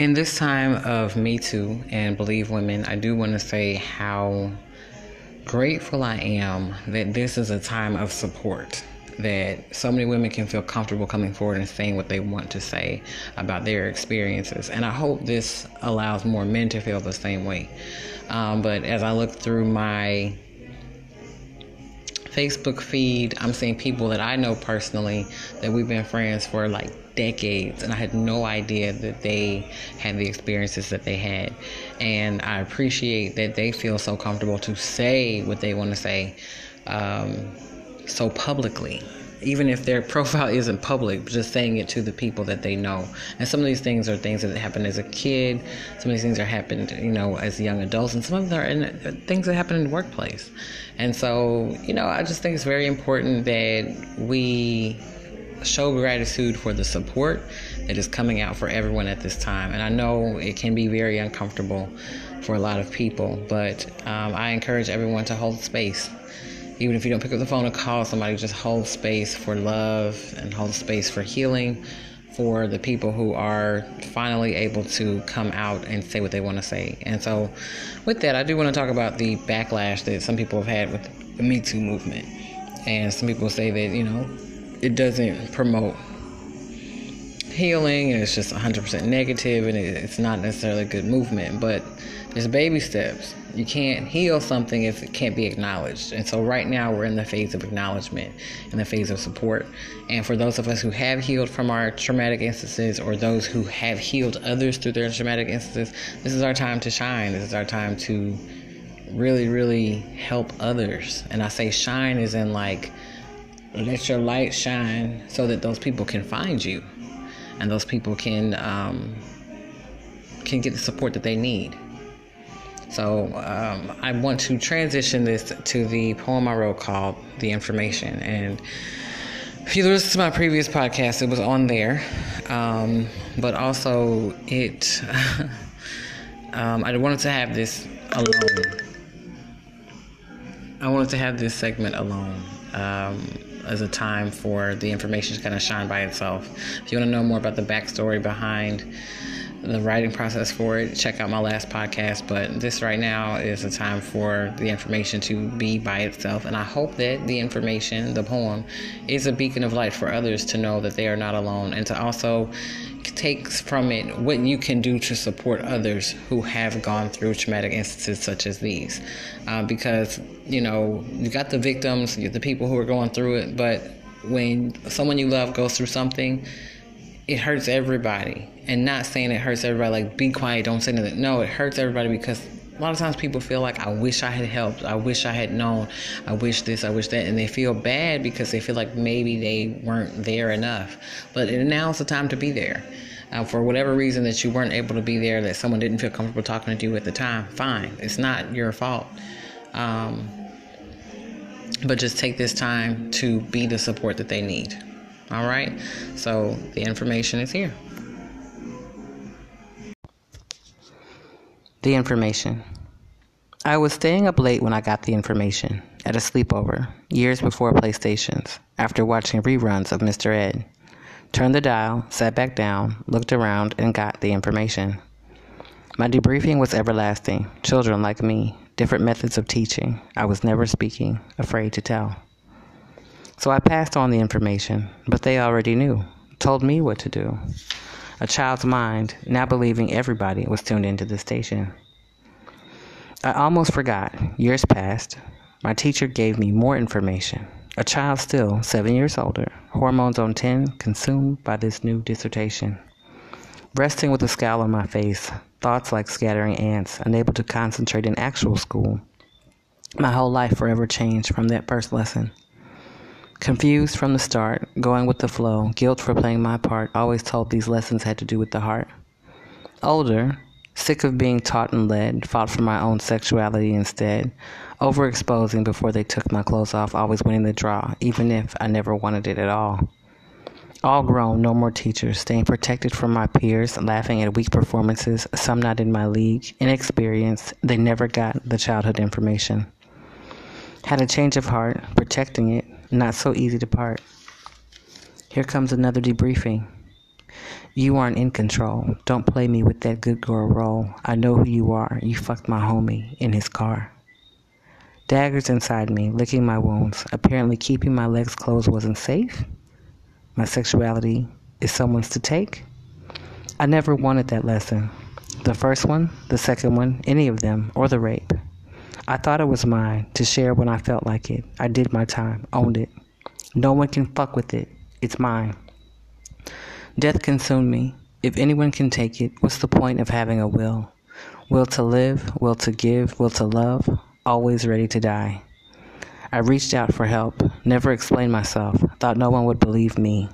in this time of Me Too and Believe Women, I do want to say how grateful I am that this is a time of support. That so many women can feel comfortable coming forward and saying what they want to say about their experiences. And I hope this allows more men to feel the same way. Um, but as I look through my Facebook feed, I'm seeing people that I know personally that we've been friends for like decades, and I had no idea that they had the experiences that they had. And I appreciate that they feel so comfortable to say what they want to say um, so publicly even if their profile isn't public, just saying it to the people that they know. And some of these things are things that happened as a kid. Some of these things are happened, you know, as young adults, and some of them are in, uh, things that happen in the workplace. And so, you know, I just think it's very important that we show gratitude for the support that is coming out for everyone at this time. And I know it can be very uncomfortable for a lot of people, but um, I encourage everyone to hold space even if you don't pick up the phone and call somebody, just hold space for love and hold space for healing for the people who are finally able to come out and say what they want to say. And so, with that, I do want to talk about the backlash that some people have had with the Me Too movement. And some people say that, you know, it doesn't promote healing and it's just 100% negative and it's not necessarily good movement. But there's baby steps. You can't heal something if it can't be acknowledged. And so right now we're in the phase of acknowledgement, in the phase of support. And for those of us who have healed from our traumatic instances or those who have healed others through their traumatic instances, this is our time to shine. This is our time to really, really help others. And I say shine is in like let your light shine so that those people can find you and those people can um, can get the support that they need. So um, I want to transition this to the poem I wrote called The Information. And if you listen to my previous podcast, it was on there. Um, but also, it, um, I wanted to have this alone. I wanted to have this segment alone as a time for the information to kind of shine by itself. If you want to know more about the backstory behind the writing process for it, check out my last podcast. But this right now is a time for the information to be by itself. And I hope that the information, the poem, is a beacon of light for others to know that they are not alone and to also take from it what you can do to support others who have gone through traumatic instances such as these. Uh, because, you know, you got the victims, the people who are going through it, but when someone you love goes through something, it hurts everybody. And not saying it hurts everybody like be quiet, don't say nothing. No, it hurts everybody because a lot of times people feel like I wish I had helped. I wish I had known. I wish this, I wish that. And they feel bad because they feel like maybe they weren't there enough. But now's the time to be there. Uh, for whatever reason that you weren't able to be there, that someone didn't feel comfortable talking to you at the time, fine. It's not your fault. Um, but just take this time to be the support that they need. All right. So the information is here. The information. I was staying up late when I got the information at a sleepover, years before PlayStations, after watching reruns of Mr. Ed. Turned the dial, sat back down, looked around, and got the information. My debriefing was everlasting. Children like me, different methods of teaching. I was never speaking, afraid to tell. So I passed on the information, but they already knew, told me what to do. A child's mind, now believing everybody was tuned into the station. I almost forgot. Years passed. My teacher gave me more information. A child still, seven years older, hormones on 10, consumed by this new dissertation. Resting with a scowl on my face, thoughts like scattering ants, unable to concentrate in actual school. My whole life forever changed from that first lesson. Confused from the start, going with the flow, guilt for playing my part, always told these lessons had to do with the heart. Older, sick of being taught and led, fought for my own sexuality instead, overexposing before they took my clothes off, always winning the draw, even if I never wanted it at all. All grown, no more teachers, staying protected from my peers, laughing at weak performances, some not in my league, inexperienced, they never got the childhood information. Had a change of heart, protecting it, not so easy to part. Here comes another debriefing. You aren't in control. Don't play me with that good girl role. I know who you are. You fucked my homie in his car. Daggers inside me, licking my wounds. Apparently, keeping my legs closed wasn't safe. My sexuality is someone's to take. I never wanted that lesson. The first one, the second one, any of them, or the rape. I thought it was mine to share when I felt like it. I did my time, owned it. No one can fuck with it. It's mine. Death consumed me. If anyone can take it, what's the point of having a will? Will to live, will to give, will to love, always ready to die. I reached out for help, never explained myself, thought no one would believe me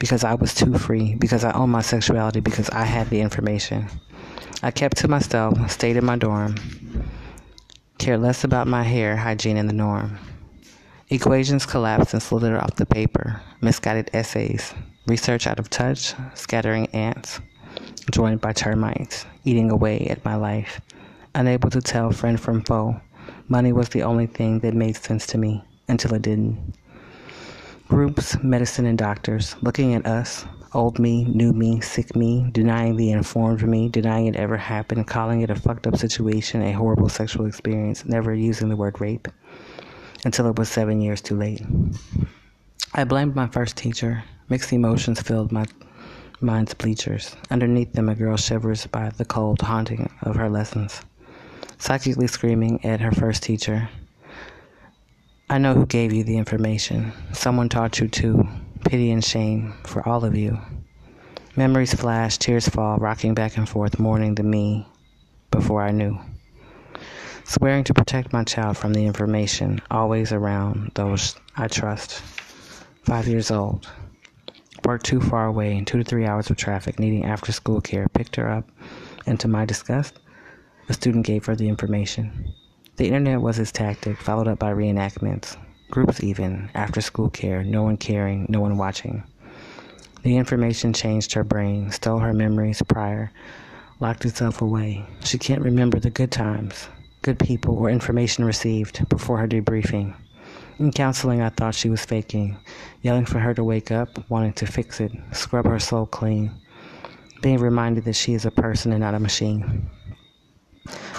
because I was too free, because I owned my sexuality, because I had the information. I kept to myself, stayed in my dorm, cared less about my hair hygiene and the norm. Equations collapsed and slithered off the paper, misguided essays, research out of touch, scattering ants, joined by termites, eating away at my life. Unable to tell friend from foe. Money was the only thing that made sense to me. Until it didn't. Groups, medicine, and doctors. Looking at us, old me, new me, sick me, denying the informed me, denying it ever happened, calling it a fucked up situation, a horrible sexual experience, never using the word rape until it was seven years too late. I blamed my first teacher. Mixed emotions filled my mind's bleachers. Underneath them, a girl shivers by the cold haunting of her lessons psychically screaming at her first teacher. I know who gave you the information. Someone taught you too. Pity and shame for all of you. Memories flash, tears fall, rocking back and forth, mourning the me before I knew. Swearing to protect my child from the information, always around those I trust. Five years old. Worked too far away in two to three hours of traffic, needing after school care. Picked her up, and to my disgust, a student gave her the information. The internet was his tactic, followed up by reenactments, groups even, after school care, no one caring, no one watching. The information changed her brain, stole her memories prior, locked itself away. She can't remember the good times, good people, or information received before her debriefing. In counseling, I thought she was faking, yelling for her to wake up, wanting to fix it, scrub her soul clean, being reminded that she is a person and not a machine.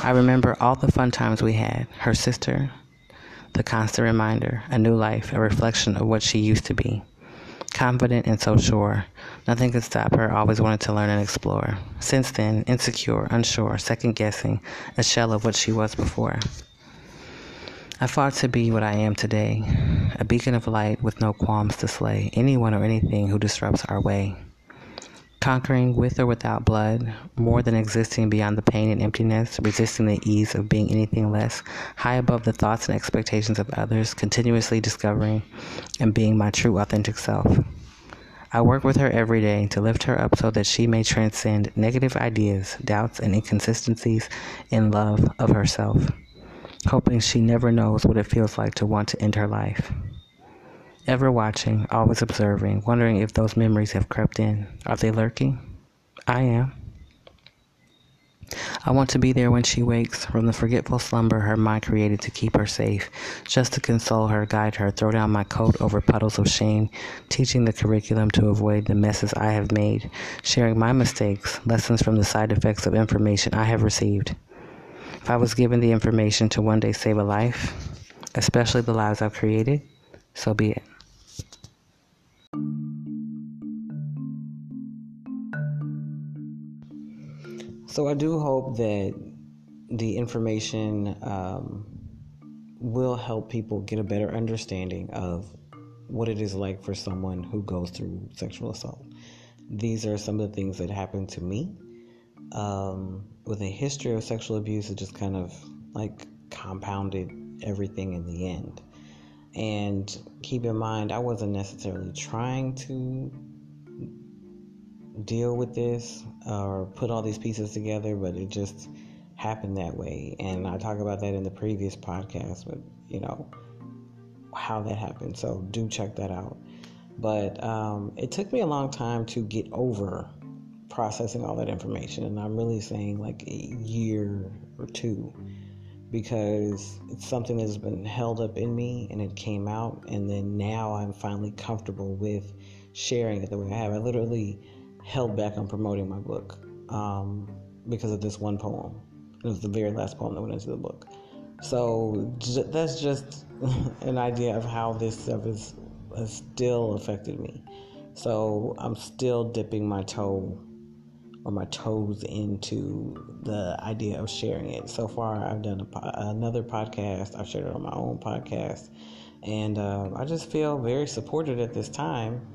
I remember all the fun times we had, her sister, the constant reminder, a new life, a reflection of what she used to be. Confident and so sure, nothing could stop her, always wanted to learn and explore. Since then, insecure, unsure, second guessing, a shell of what she was before. I fought to be what I am today, a beacon of light with no qualms to slay anyone or anything who disrupts our way conquering with or without blood, more than existing beyond the pain and emptiness, resisting the ease of being anything less, high above the thoughts and expectations of others, continuously discovering and being my true authentic self. I work with her every day to lift her up so that she may transcend negative ideas, doubts, and inconsistencies in love of herself, hoping she never knows what it feels like to want to end her life. Ever watching, always observing, wondering if those memories have crept in. Are they lurking? I am. I want to be there when she wakes from the forgetful slumber her mind created to keep her safe, just to console her, guide her, throw down my coat over puddles of shame, teaching the curriculum to avoid the messes I have made, sharing my mistakes, lessons from the side effects of information I have received. If I was given the information to one day save a life, especially the lives I've created, so be it. So I do hope that the information um, will help people get a better understanding of what it is like for someone who goes through sexual assault. These are some of the things that happened to me. Um, with a history of sexual abuse, it just kind of like compounded everything in the end. And keep in mind, I wasn't necessarily trying to deal with this or put all these pieces together, but it just happened that way. And I talk about that in the previous podcast, but you know, how that happened. So do check that out. But um, it took me a long time to get over processing all that information. And I'm really saying like a year or two because it's something that's been held up in me and it came out. And then now I'm finally comfortable with sharing it the way I have. I literally held back on promoting my book um, because of this one poem. It was the very last poem that went into the book. So j- that's just an idea of how this stuff is, has still affected me. So I'm still dipping my toe or my toes into the idea of sharing it. So far, I've done po- another podcast. I've shared it on my own podcast, and uh, I just feel very supported at this time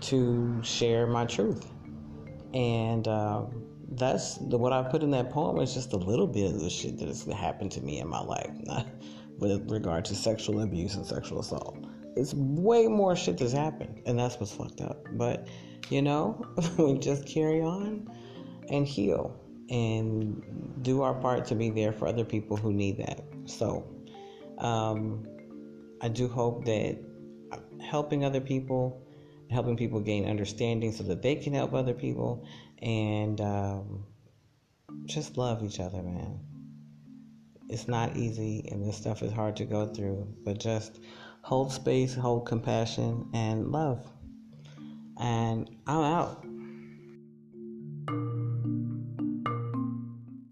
to share my truth. And uh, that's the, what I put in that poem is just a little bit of the shit that has happened to me in my life, with regard to sexual abuse and sexual assault. It's way more shit that's happened, and that's what's fucked up. But you know, we just carry on and heal and do our part to be there for other people who need that. So, um, I do hope that helping other people, helping people gain understanding so that they can help other people, and um, just love each other, man. It's not easy, and this stuff is hard to go through, but just hold space, hold compassion, and love. And I'm out.